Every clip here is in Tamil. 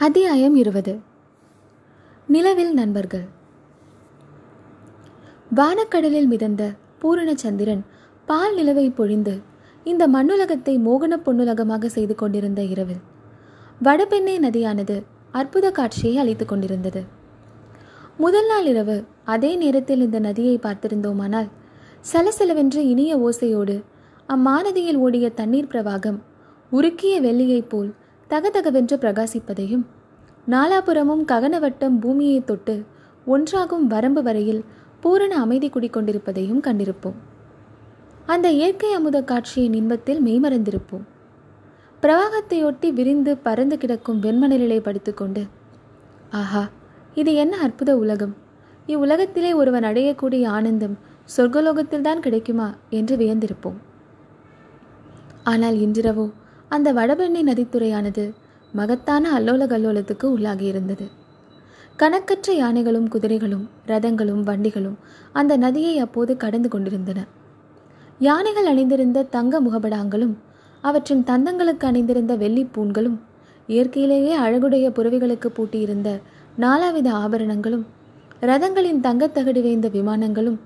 அத்தியாயம் இருபது. நிலவில் நண்பர்கள். வானக்கடலில் மிதந்த பூரண சந்திரன் பால் நிலவை பொழிந்து இந்த மண்ணுலகத்தை மோகன பொன்னுலகமாக செய்து கொண்டிருந்த இரவில் வடபெண்ணை நதியானது அற்புத காட்சியை அளித்துக் கொண்டிருந்தது. முதல் நாள் இரவு அதே நேரத்தில் இந்த நதியை பார்த்திருந்தோமானால் சலசலவென்று இனிய ஓசையோடு அம்மாநதியில் ஓடிய தண்ணீர் பிரவாகம் உருக்கிய வெள்ளியைப் போல் தகதகவென்று பிரகாசிப்பதையும் நாலாபுரமும் ககனவட்டம் பூமியை தொட்டு ஒன்றாகும் வரம்பு வரையில் பூரண அமைதி குடிக்கொண்டிருப்பதையும் கண்டிருப்போம். அந்த இயற்கை அமுத காட்சியின் இன்பத்தில் மெய்மறந்திருப்போம். பிரவாகத்தையொட்டி விரிந்து பறந்து கிடக்கும் வெண்மணலிலே படித்துக்கொண்டு ஆஹா இது என்ன அற்புத உலகம்! இவ்வுலகத்திலே ஒருவன் அடையக்கூடிய ஆனந்தம் சொர்க்கலோகத்தில்தான் கிடைக்குமா? என்று வியந்திருப்போம். ஆனால் இன்றிரவோ அந்த வடபெண்ணை நதித்துறையானது மகத்தான அல்லோல கல்லோலத்துக்கு உள்ளாகியிருந்தது கணக்கற்ற யானைகளும் குதிரைகளும் ரதங்களும் வண்டிகளும் அந்த நதியை அப்போது கடந்து கொண்டிருந்தன. யானைகள் அணிந்திருந்த தங்க முகபடாங்களும் அவற்றின் தந்தங்களுக்கு அணிந்திருந்த வெள்ளி பூண்களும் இயற்கையிலேயே அழகுடைய புறவிகளுக்கு பூட்டியிருந்த நாலாவித ஆபரணங்களும் ரதங்களின் தங்கத்தகடு வேந்த விமானங்களும்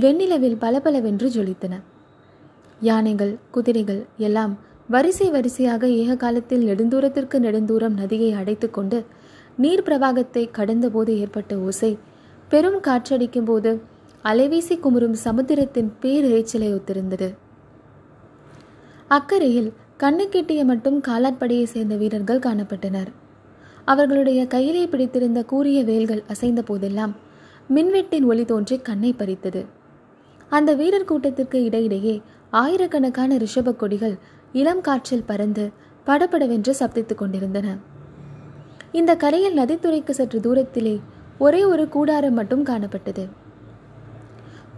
வெண்ணிலவில் பளபளவென்று ஜொலித்தன. யானைகள் குதிரைகள் எல்லாம் வரிசை வரிசையாக ஏக காலத்தில் நெடுந்தூரத்திற்கு நெடுந்தூரம் நதியை அடைத்து கொண்டு நீர் பிரவாகத்தை கடந்தபோது ஏற்பட்ட ஓசை பெரும் காற்றடிக்கும் போது அலைவீசி குமுறும் சமுத்திரத்தின் பேரிரைச்சலை ஒத்திருந்தது. அக்கறையில் கண்ணுக்கெட்டிய மட்டும் காலாட்படையை சேர்ந்த வீரர்கள் காணப்பட்டனர். அவர்களுடைய கையிலே பிடித்திருந்த கூரிய வேல்கள் அசைந்த போதெல்லாம் மின்வெட்டின் ஒளி தோன்றி கண்ணை பறித்தது. அந்த வீரர் கூட்டத்திற்கு இடையிடையே ஆயிரக்கணக்கான ரிஷப கொடிகள் இளம் காற்றில் பறந்து படபடவென்று சப்தித்துக் கொண்டிருந்தன. இந்த கரையில் நதித்துறைக்கு சற்று தூரத்திலே ஒரே ஒரு கூடாரம் மட்டும் காணப்பட்டது.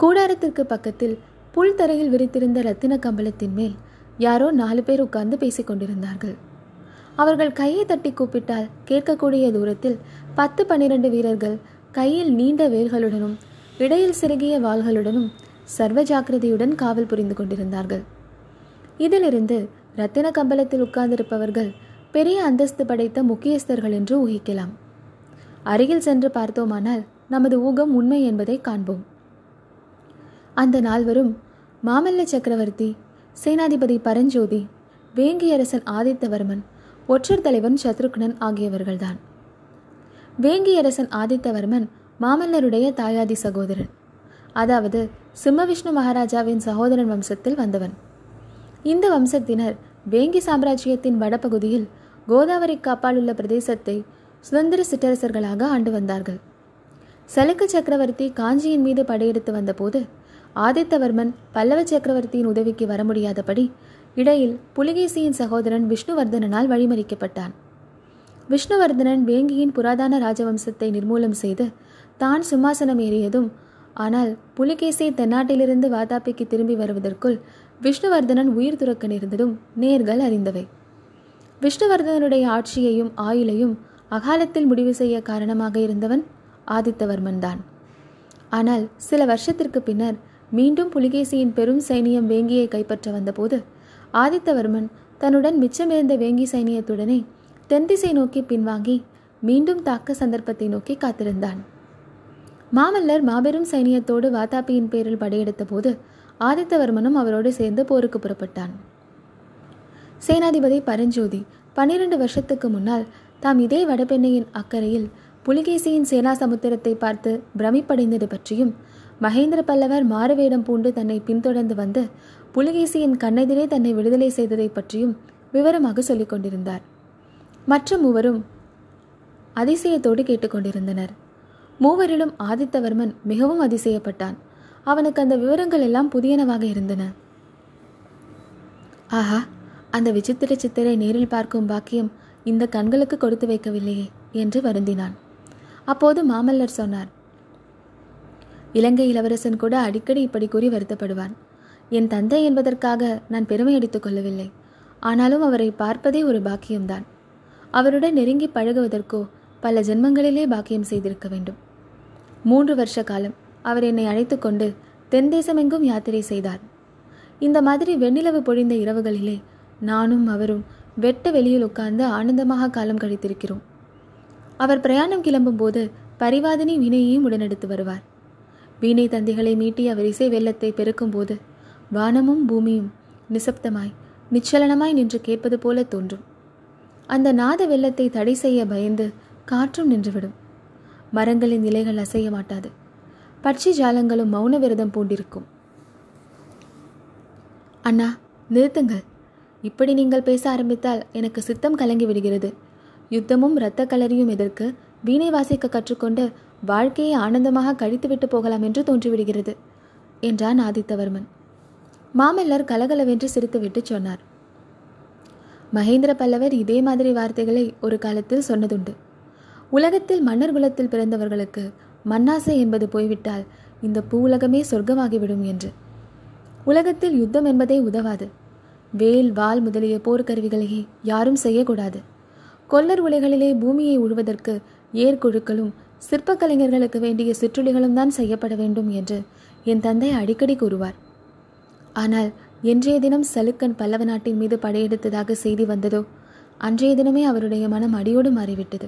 கூடாரத்திற்கு பக்கத்தில் புல் தரையில் விரித்திருந்த ரத்தின கம்பளத்தின் மேல் யாரோ நாலு பேர் உட்கார்ந்து பேசிக் கொண்டிருந்தார்கள். அவர்கள் கையை தட்டி கூப்பிட்டால் கேட்கக்கூடிய தூரத்தில் பத்து பன்னிரண்டு வீரர்கள் கையில் நீண்ட வேல்களுடனும் இடையில் சிறுகிய வாள்களுடனும் சர்வ ஜாக்கிரதையுடன் காவல் புரிந்து கொண்டிருந்தார்கள். இதிலிருந்து ரத்தின கம்பளத்தில் உட்கார்ந்திருப்பவர்கள் பெரிய அந்தஸ்து படைத்த முக்கியஸ்தர்கள் என்று ஊகிக்கலாம். அருகில் சென்று பார்த்தோமானால் நமது ஊகம் உண்மை என்பதை காண்போம். அந்த நால்வரும் மாமல்ல சக்கரவர்த்தி சேனாதிபதி பரஞ்சோதி வேங்கியரசன் ஆதித்தவர்மன் ஒற்றர் தலைவன் சத்ருக்னன் ஆகியவர்கள்தான். வேங்கியரசன் ஆதித்தவர்மன் மாமல்லருடைய தாயாதி சகோதரன். அதாவது சிம்மவிஷ்ணு மகாராஜாவின் சகோதரன் வம்சத்தில் வந்தவன். இந்த வம்சத்தினர் வேங்கி சாம்ராஜ்யத்தின் வடபகுதியில் கோதாவரி காப்பால் உள்ள பிரதேசத்தை சுதந்திர சிற்றரசர்களாக ஆண்டு வந்தார்கள். சலுக்க சக்கரவர்த்தி காஞ்சியின் மீது படையெடுத்து வந்தபோது ஆதித்தவர்மன் பல்லவ சக்கரவர்த்தியின் உதவிக்கு வர முடியாதபடி இடையில் புலிகேசியின் சகோதரன் விஷ்ணுவர்தனனால் வழிமறிக்கப்பட்டான். விஷ்ணுவர்தனன் வேங்கியின் புராதான ராஜவம்சத்தை நிர்மூலம் செய்து தான் சிம்மாசனம் ஏறியதும் ஆனால் புலிகேசி தென்னாட்டிலிருந்து வாதாபிக்கு திரும்பி வருவதற்குள் விஷ்ணுவர்தனன் உயிர் துறக்க நேர்ந்ததும் நேர்கள் அறிந்தவை. விஷ்ணுவர்தனனுடைய ஆட்சியையும் ஆயுளையும் அகாலத்தில் முடிவு செய்ய காரணமாக இருந்தவன் ஆதித்தவர்மன் தான். ஆனால் சில வருஷத்திற்கு பின்னர் மீண்டும் புலிகேசியின் பெரும் சைனியம் வேங்கியை கைப்பற்ற வந்தபோது ஆதித்தவர்மன் தன்னுடன் மிச்சமிருந்த வேங்கி சைனியத்துடனே தென்திசை நோக்கி பின்வாங்கி மீண்டும் தாக்க சந்தர்ப்பத்தை நோக்கி காத்திருந்தான். மாமல்லர் மாபெரும் சைனியத்தோடு வாதாபியின் பேரில் படையெடுத்த போது ஆதித்தவர்மனும் அவரோடு சேர்ந்து போருக்கு புறப்பட்டான். சேனாதிபதி பரஞ்சோதி பன்னிரண்டு வருஷத்துக்கு முன்னால் தாம் இதே வடபெண்ணையின் அக்கறையில் புலிகேசியின் சேனா சமுத்திரத்தை பார்த்து பிரமிப்படைந்தது பற்றியும் மகேந்திர பல்லவர் மாறுவேடம் பூண்டு தன்னை பின்தொடர்ந்து வந்து புலிகேசியின் கண்ணெதிரே தன்னை விடுதலை செய்ததை பற்றியும் விவரமாக சொல்லிக் கொண்டிருந்தார். மற்ற மூவரும் அதிசயத்தோடு கேட்டுக்கொண்டிருந்தனர் மூவரிலும் ஆதித்தவர்மன் மிகவும் அதிசயப்பட்டான். அவனுக்கு அந்த விவரங்கள் எல்லாம் புதியனவாக இருந்தன. ஆஹா அந்த விசித்திர சித்தரை நேரில் பார்க்கும் பாக்கியம் இந்த கண்களுக்கு கொடுத்து வைக்கவில்லையே என்று வருந்தினான். அப்போது மாமல்லர் சொன்னார் இலங்கை இளவரசன் கூட அடிக்கடி இப்படி கூறி வருத்தப்படுவான். என் தந்தை என்பதற்காக நான் பெருமை அடித்துக் கொள்ளவில்லை. ஆனாலும் அவரை பார்ப்பதே ஒரு பாக்கியம்தான். அவருடன் நெருங்கி பழகுவதற்கோ பல ஜென்மங்களிலே பாக்கியம் செய்திருக்க வேண்டும். மூன்று வருஷ காலம் அவர் என்னை அழைத்து கொண்டு தென் தேசமெங்கும் யாத்திரை செய்தார். இந்த மாதிரி வெண்ணிலவு பொழிந்த இரவுகளிலே நானும் அவரும் வெட்ட வெளியில் உட்கார்ந்து ஆனந்தமாக காலம் கழித்திருக்கிறோம். அவர் பிரயாணம் கிளம்பும்போது பரிவாதினி வீணையையும் உடனெடுத்து வருவார். வீணை தந்திகளை மீட்டி அவர் இசை வெள்ளத்தை பெருக்கும்போது வானமும் பூமியும் நிசப்தமாய் நிச்சலனமாய் நின்று கேட்பது போல தோன்றும். அந்த நாத வெள்ளத்தை தடை செய்ய பயந்து காற்றும் நின்றுவிடும். மரங்களின் இலைகள் அசைய மாட்டாது. பட்சி ஜாலங்களும் மௌன விரதம் பூண்டிருக்கும். அண்ணா நிறுத்துங்கள். இப்படி நீங்கள் பேச ஆரம்பித்தால் எனக்கு சித்தம் கலங்கி விடுகிறது. யுத்தமும் இரத்த கலரியும் எதற்கு வீணை வாசிக்க கற்றுக்கொண்டு வாழ்க்கையை ஆனந்தமாக கழித்துவிட்டு போகலாம் என்று தோன்றிவிடுகிறது என்றான் ஆதித்தவர்மன். மாமல்லர் கலகலவென்று சிரித்துவிட்டு சொன்னார். மகேந்திர பல்லவர் இதே மாதிரி வார்த்தைகளை ஒரு காலத்தில் சொன்னதுண்டு. உலகத்தில் மன்னர் குலத்தில் பிறந்தவர்களுக்கு மண்ணாசை என்பது போய்விட்டால் இந்த பூ உலகமே சொர்க்கமாகிவிடும் என்று. உலகத்தில் யுத்தம் என்பதே உதவாது. வேல் வால் முதலிய போர்க்கருவிகளையே யாரும் செய்யக்கூடாது. கொல்லர் உலைகளிலே பூமியை உழுவதற்கு ஏற்குழுக்களும் சிற்பக்கலைஞர்களுக்கு வேண்டிய சிற்றுளிகளும் தான் செய்யப்பட வேண்டும் என்று என் தந்தை அடிக்கடி கூறுவார். ஆனால் என்றைய தினம் சலுக்கன் பல்லவ நாட்டின் மீது படையெடுத்ததாக செய்தி வந்ததோ அன்றைய தினமே அவருடைய மனம் அடியோடு மாறிவிட்டது.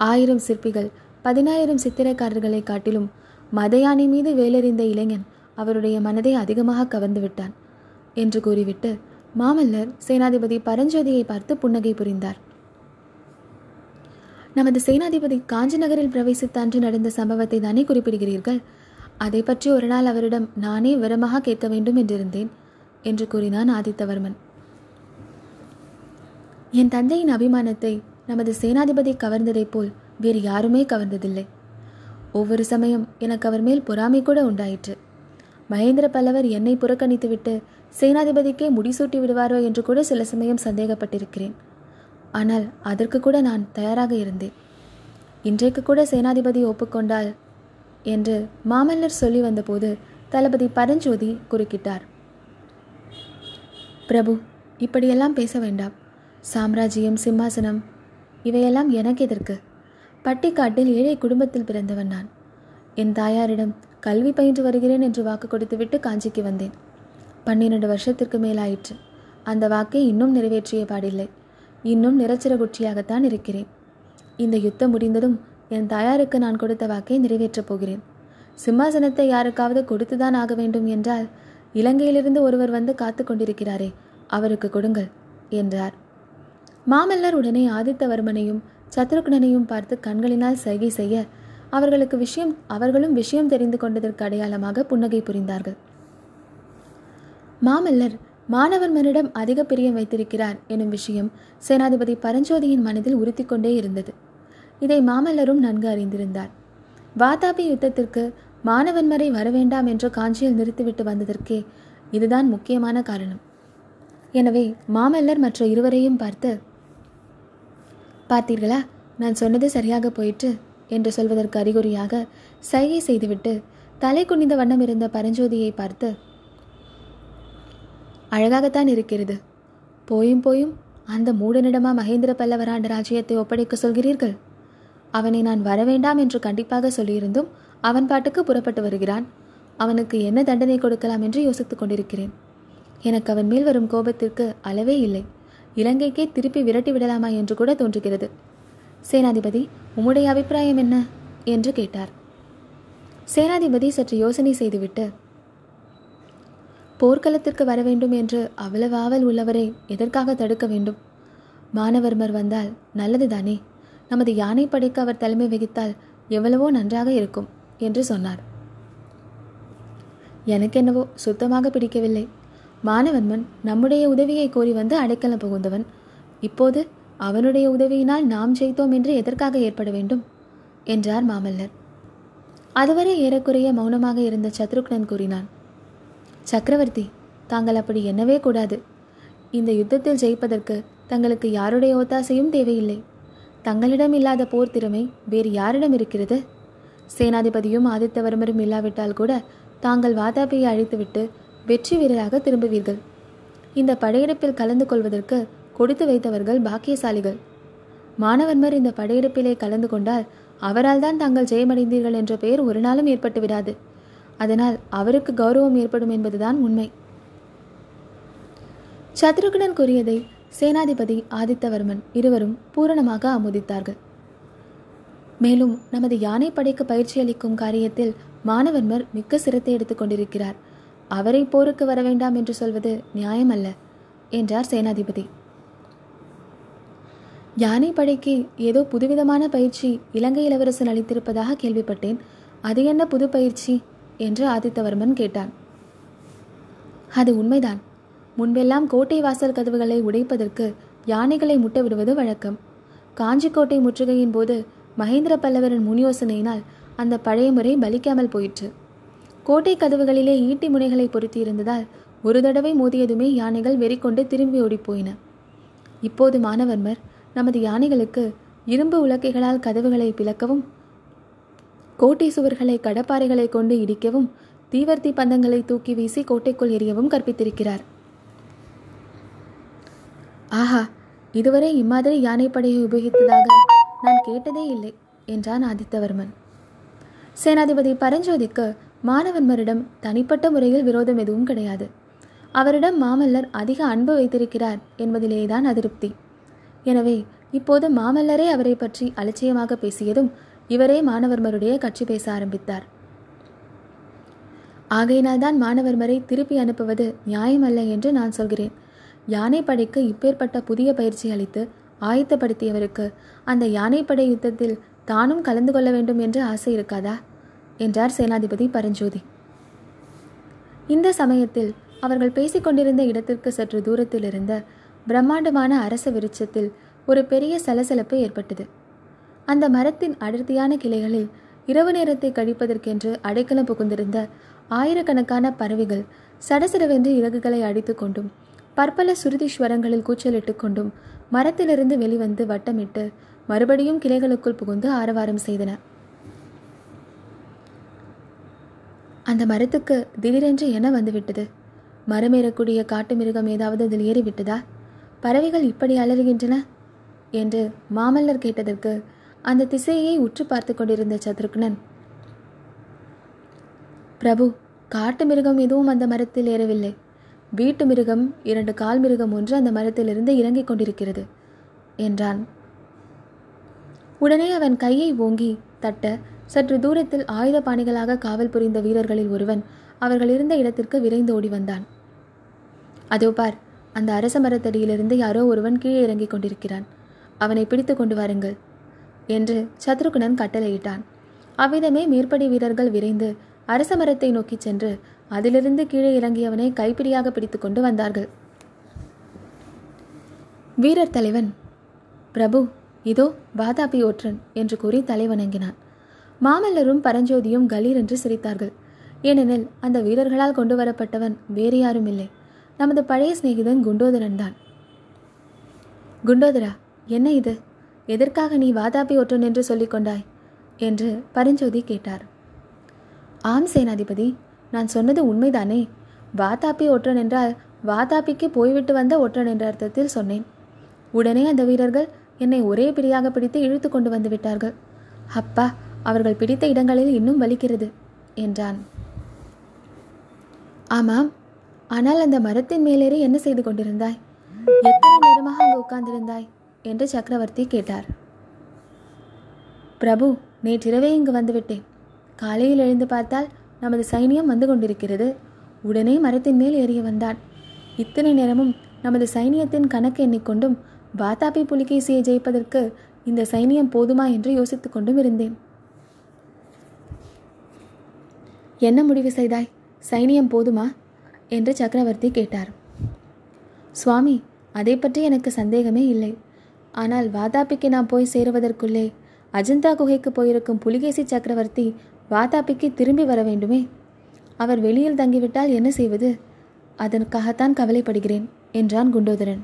ஆயிரம் சிற்பிகள் பதினாயிரம் சித்திரக்காரர்களை காட்டிலும் மதயானை மீது வேலறிந்த இளைஞன் அவருடைய மனதை அதிகமாக கவர்ந்து விட்டான் என்று கூறிவிட்டு மாமல்லர் சேனாதிபதி பரஞ்சோதியை பார்த்து புன்னகை புரிந்தார். நமது சேனாதிபதி காஞ்சி நகரில் பிரவேசித்த அன்று நடந்த சம்பவத்தை தானே குறிப்பிடுகிறீர்கள்? அதை பற்றி ஒரு நாள் அவரிடம் நானே விவரமாக கேட்க வேண்டும் என்றிருந்தேன் என்று கூறினான் ஆதித்தவர்மன். என் தந்தையின் அபிமானத்தை நமது சேனாதிபதி கவர்ந்ததைப் போல் வேறு யாருமே கவர்ந்ததில்லை. ஒவ்வொரு சமயம் எனக்கு அவர் மேல் பொறாமை கூட உண்டாயிற்று. மகேந்திர பல்லவர் என்னை புறக்கணித்துவிட்டு சேனாதிபதிக்கே முடிசூட்டி விடுவாரோ என்று கூட சில சமயம் சந்தேகப்பட்டிருக்கிறேன். ஆனால் அதற்கு கூட நான் தயாராக இருந்தேன். இன்றைக்கு கூட சேனாதிபதி ஒப்புக்கொண்டால் என்று மாமல்லர் சொல்லி வந்தபோது தளபதி பரஞ்சோதி குறுக்கிட்டார். பிரபு இப்படியெல்லாம் பேச வேண்டாம். சாம்ராஜ்யம் சிம்மாசனம் இவையெல்லாம் எனக்கு எதற்கு? பட்டிக்காட்டில் ஏழை குடும்பத்தில் பிறந்தவன் நான். என் தாயாரிடம் கல்வி பயின்று வருகிறேன் என்று வாக்கு கொடுத்துவிட்டு காஞ்சிக்கு வந்தேன். பன்னிரண்டு வருஷத்திற்கு மேலாயிற்று. அந்த வாக்கை இன்னும் நிறைவேற்றிய பாடில்லை. இன்னும் நிறச்சிறகுற்றியாகத்தான் இருக்கிறேன். இந்த யுத்தம் முடிந்ததும் என் தாயாருக்கு நான் கொடுத்த வாக்கை நிறைவேற்றப் போகிறேன். சிம்மாசனத்தை யாருக்காவது கொடுத்துதான் ஆக வேண்டும் என்றால் இலங்கையிலிருந்து ஒருவர் வந்து காத்து கொண்டிருக்கிறாரே அவருக்கு கொடுங்கள் என்றார். மாமல்லர் உடனே ஆதித்தவர்மனையும் சத்ருக்னனையும் பார்த்து கண்களினால் சைகை செய்ய அவர்களுக்கு விஷயம் அவர்களும் விஷயம் தெரிந்து கொண்டதற்கு அடையாளமாக புன்னகை புரிந்தார்கள். மாமல்லர் மாணவன்மனிடம் அதிக பிரியம் வைத்திருக்கிறார் எனும் விஷயம் சேனாதிபதி பரஞ்சோதியின் மனதில் உறுத்திக்கொண்டே இருந்தது. இதை மாமல்லரும் நன்கு அறிந்திருந்தார். வாதாபி யுத்தத்திற்கு மாணவன்மரை வரவேண்டாம் என்று காஞ்சியில் நிறுத்திவிட்டு வந்ததற்கே இதுதான் முக்கியமான காரணம். எனவே மாமல்லர் மற்ற இருவரையும் பார்த்து பார்த்தீர்களா? நான் சொன்னது சரியாக போயிற்று என்று சொல்வதற்கு அறிகுறியாக சைகை செய்துவிட்டு தலை குனிந்த வண்ணம் இருந்த பரஞ்சோதியை பார்த்து அழகாகத்தான் இருக்கிறது. போயும் போயும் அந்த மூடனிடமா மகேந்திர பல்லவராண்ட ராஜ்யத்தை ஒப்படைக்க சொல்கிறீர்கள்? அவனை நான் வரவேண்டாம் என்று கண்டிப்பாக சொல்லியிருந்தும் அவன் பாட்டுக்கு புறப்பட்டு வருகிறான். அவனுக்கு என்ன தண்டனை கொடுக்கலாம் என்று யோசித்துக் கொண்டிருக்கிறேன். எனக்கு அவன் மேல் வரும் கோபத்திற்கு அளவே இல்லை. இலங்கைக்கே திருப்பி விரட்டி விடலாமா என்று கூட தோன்றுகிறது. சேனாதிபதி உம்முடைய அபிப்பிராயம் என்ன? என்று கேட்டார். சேனாதிபதி சற்று யோசனை செய்துவிட்டு போர்க்களத்திற்கு வர வேண்டும் என்று அவ்வளவு ஆவல் உள்ளவரை எதற்காக தடுக்க வேண்டும்? மானவர்மர் வந்தால் நல்லதுதானே. நமது யானைப்படைக்கு அவர் தலைமை வகித்தால் எவ்வளவோ நன்றாக இருக்கும் என்று சொன்னார். எனக்கென்னவோ சுத்தமாக பிடிக்கவில்லை. மானவன்மன் நம்முடைய உதவியை கோரி வந்து அடைக்கலம் புகுந்தவன். இப்போது அவனுடைய உதவியினால் நாம் ஜெயித்தோம் என்று எதற்காக ஏற்பட வேண்டும்? என்றார் மாமல்லர். அதுவரை ஏறக்குறைய மௌனமாக இருந்த சத்ருக்னன் கூறினான் சக்கரவர்த்தி தாங்கள் அப்படி எண்ணவே கூடாது. இந்த யுத்தத்தில் ஜெயிப்பதற்கு தங்களுக்கு யாருடைய ஒத்தாசையும் தேவையில்லை. தங்களிடம் இல்லாத போர் திறமை வேறு யாரிடம் இருக்கிறது? சேனாதிபதியும் ஆதித்தவர்மரும் இல்லாவிட்டால் கூட தாங்கள் வாதாபியை அழைத்துவிட்டு வெற்றி வீரராக திரும்புவீர்கள். இந்த படையெடுப்பில் கலந்து கொள்வதற்கு கொடுத்து வைத்தவர்கள் பாக்கியசாலிகள். மாணவன்மர் இந்த படையெடுப்பிலே கலந்து கொண்டால் அவரால் தான் தாங்கள் ஜெயமடைந்தீர்கள் என்ற பெயர் ஒரு நாளும் ஏற்பட்டு விடாது. அதனால் அவருக்கு கௌரவம் ஏற்படும் என்பதுதான் உண்மை. சத்ருகுடன் கூறியதை சேனாதிபதி ஆதித்தவர்மன் இருவரும் பூரணமாக ஆமோதித்தார்கள். மேலும் நமது யானை படைக்கு பயிற்சி அளிக்கும் காரியத்தில் மாணவன்மர் மிக்க சிரத்தை எடுத்துக் கொண்டிருக்கிறார். அவரை போருக்கு வர வேண்டாம் என்று சொல்வது நியாயமல்ல என்றார் சேனாதிபதி. யானை படைக்கு ஏதோ புதுவிதமான பயிற்சி இலங்கை இளவரசன் அளித்திருப்பதாக கேள்விப்பட்டேன். அது என்ன புது பயிற்சி? என்று ஆதித்தவர்மன் கேட்டான். அது உண்மைதான். முன்பெல்லாம் கோட்டை வாசல் கதவுகளை உடைப்பதற்கு யானைகளை முட்ட விடுவது வழக்கம். காஞ்சிக்கோட்டை முற்றுகையின் போது மகேந்திர பல்லவரின் முன் யோசனையினால் அந்த பழைய முறை பலிக்காமல் போயிற்று. கோட்டை கதவுகளிலே ஈட்டி முனைகளை பொருத்தி இருந்ததால் ஒரு தடவை மோதியதுமே யானைகள் வெறிக்கொண்டு திரும்பி ஓடிப்போயின. இப்போது மாணவர்மர் நமது யானைகளுக்கு இரும்பு உலக்கைகளால் கதவுகளை பிளக்கவும் கோட்டை சுவர்களை கடப்பாறைகளை கொண்டு இடிக்கவும் தீவர்த்தி பந்தங்களை தூக்கி வீசி கோட்டைக்குள் எரியவும் கற்பித்திருக்கிறார். ஆஹா இதுவரை இம்மாதிரி யானைப்படையை உபயோகித்ததாக நான் கேட்டதே இல்லை என்றான் ஆதித்தவர்மன். சேனாதிபதி பரஞ்சோதிக்கு மாணவன்மரிடம் தனிப்பட்ட முறையில் விரோதம் எதுவும் கிடையாது. அவரிடம் மாமல்லர் அதிக அன்பு வைத்திருக்கிறார் என்பதிலேதான் அதிருப்தி. எனவே இப்போது மாமல்லரே அவரை பற்றி அலட்சியமாக பேசியதும் இவரே மாணவர்மருடைய கட்சி பேச ஆரம்பித்தார். ஆகையினால்தான் மாணவர்மரை திருப்பி அனுப்புவது நியாயமல்ல என்று நான் சொல்கிறேன். யானைப்படைக்கு இப்பேற்பட்ட புதிய பயிற்சி அளித்து ஆயத்தப்படுத்தியவருக்கு அந்த யானைப்படை யுத்தத்தில் தானும் கலந்து கொள்ள வேண்டும் என்று ஆசை இருக்காதா? என்றார் சேனாதிபதி பரஞ்சோதி. இந்த சமயத்தில் அவர்கள் பேசிக்கொண்டிருந்த இடத்திற்கு சற்று தூரத்தில் இருந்த பிரம்மாண்டமான அரச விருட்சத்தில் ஒரு பெரிய சலசலப்பு ஏற்பட்டது. அந்த மரத்தின் அடர்த்தியான கிளைகளில் இரவு நேரத்தை கழிப்பதற்கென்று அடைக்கலம் புகுந்திருந்த ஆயிரக்கணக்கான பறவைகள் சடசடவென்று இறகுகளை அடித்துக்கொண்டும் பற்பல சுருதி ஸ்வரங்களில் கூச்சலிட்டு கொண்டும் மரத்திலிருந்து வெளிவந்து வட்டமிட்டு மறுபடியும் கிளைகளுக்குள் புகுந்து ஆரவாரம் செய்தன. அந்த மரத்துக்கு திடீரென்று என்ன வந்துவிட்டது? மரமேறக்கூடிய காட்டு மிருகம் ஏதாவது அதில் ஏறிவிட்டதா? பறவைகள் இப்படி அலறுகின்றன? என்று மாமல்லர் கேட்டதற்கு அந்த திசையை உற்று பார்த்து கொண்டிருந்த சத்ருக்னன் பிரபு காட்டு மிருகம் எதுவும் அந்த மரத்தில் ஏறவில்லை. வீட்டு மிருகம் இரண்டு கால் மிருகம் ஒன்று அந்த மரத்திலிருந்து இறங்கிக் கொண்டிருக்கிறது என்றான். உடனே அவன் கையை ஓங்கி தட்ட சற்று தூரத்தில் ஆயுத பாணிகளாக காவல் புரிந்த வீரர்களில் ஒருவன் அவர்கள் இருந்த இடத்திற்கு விரைந்து ஓடி வந்தான். அதோ பார் அந்த அரச மரத்தடியிலிருந்து யாரோ ஒருவன் கீழே இறங்கிக் கொண்டிருக்கிறான். அவனை பிடித்து கொண்டு வாருங்கள் என்று சத்ருகுணன் கட்டளையிட்டான். அவ்விதமே மேற்படி வீரர்கள் விரைந்து அரச மரத்தை நோக்கிச் சென்று அதிலிருந்து கீழே இறங்கியவனை கைப்பிடியாக பிடித்து கொண்டு வந்தார்கள். வீரர் தலைவன் பிரபு இதோ வாதாபி ஒற்றன் என்று கூறி தலைவணங்கினான். மாமல்லரும் பரஞ்சோதியும் கலீர் என்று சிரித்தார்கள். ஏனெனில் அந்த வீரர்களால் கொண்டு வரப்பட்டவன் வேறு யாரும் இல்லை நமது பழைய சிநேகிதன் குண்டோதரன் தான். குண்டோதரா என்ன இது? எதற்காக நீ வாதாபி ஒற்றன் என்று சொல்லிக் கொண்டாய்? என்று பரஞ்சோதி கேட்டார். ஆம் சேனாதிபதி நான் சொன்னது உண்மைதானே? வாதாப்பி ஒற்றன் என்றால் வாதாப்பிக்கு போய்விட்டு வந்த ஒற்றன் என்ற அர்த்தத்தில் சொன்னேன். உடனே அந்த வீரர்கள் என்னை ஒரே பிரியாக பிடித்து இழுத்து கொண்டு வந்து விட்டார்கள். அப்பா அவர்கள் பிடித்த இடங்களில் இன்னும் வலிக்கிறது என்றான். ஆமாம் ஆனால் அந்த மரத்தின் மேலேறி என்ன செய்து கொண்டிருந்தாய்? எத்தனை நேரமாக அங்கு உட்கார்ந்திருந்தாய்? என்று சக்கரவர்த்தி கேட்டார். பிரபு நேற்றிரவே இங்கு வந்துவிட்டேன். காலையில் எழுந்து பார்த்தால் நமது சைனியம் வந்து கொண்டிருக்கிறது. உடனே மரத்தின் மேல் ஏறிய வந்தான். இத்தனை நேரமும் நமது சைனியத்தின் கணக்கு எண்ணிக்கொண்டும் வாதாபி புலிகேசியை ஜெயிப்பதற்கு இந்த சைனியம் போதுமா என்று யோசித்துக் கொண்டும் இருந்தேன். என்ன முடிவு செய்தாய்? சைனியம் போதுமா? என்று சக்கரவர்த்தி கேட்டார். சுவாமி அதை பற்றி எனக்கு சந்தேகமே இல்லை. ஆனால் வாதாபிக்கு நான் போய் சேருவதற்குள்ளே அஜந்தா குகைக்கு போயிருக்கும் புலிகேசி சக்கரவர்த்தி வாதாபிக்கு திரும்பி வர வேண்டுமே? அவர் வெளியில் தங்கிவிட்டால் என்ன செய்வது? அதற்காகத்தான் கவலைப்படுகிறேன் என்றான் குண்டோதரன்.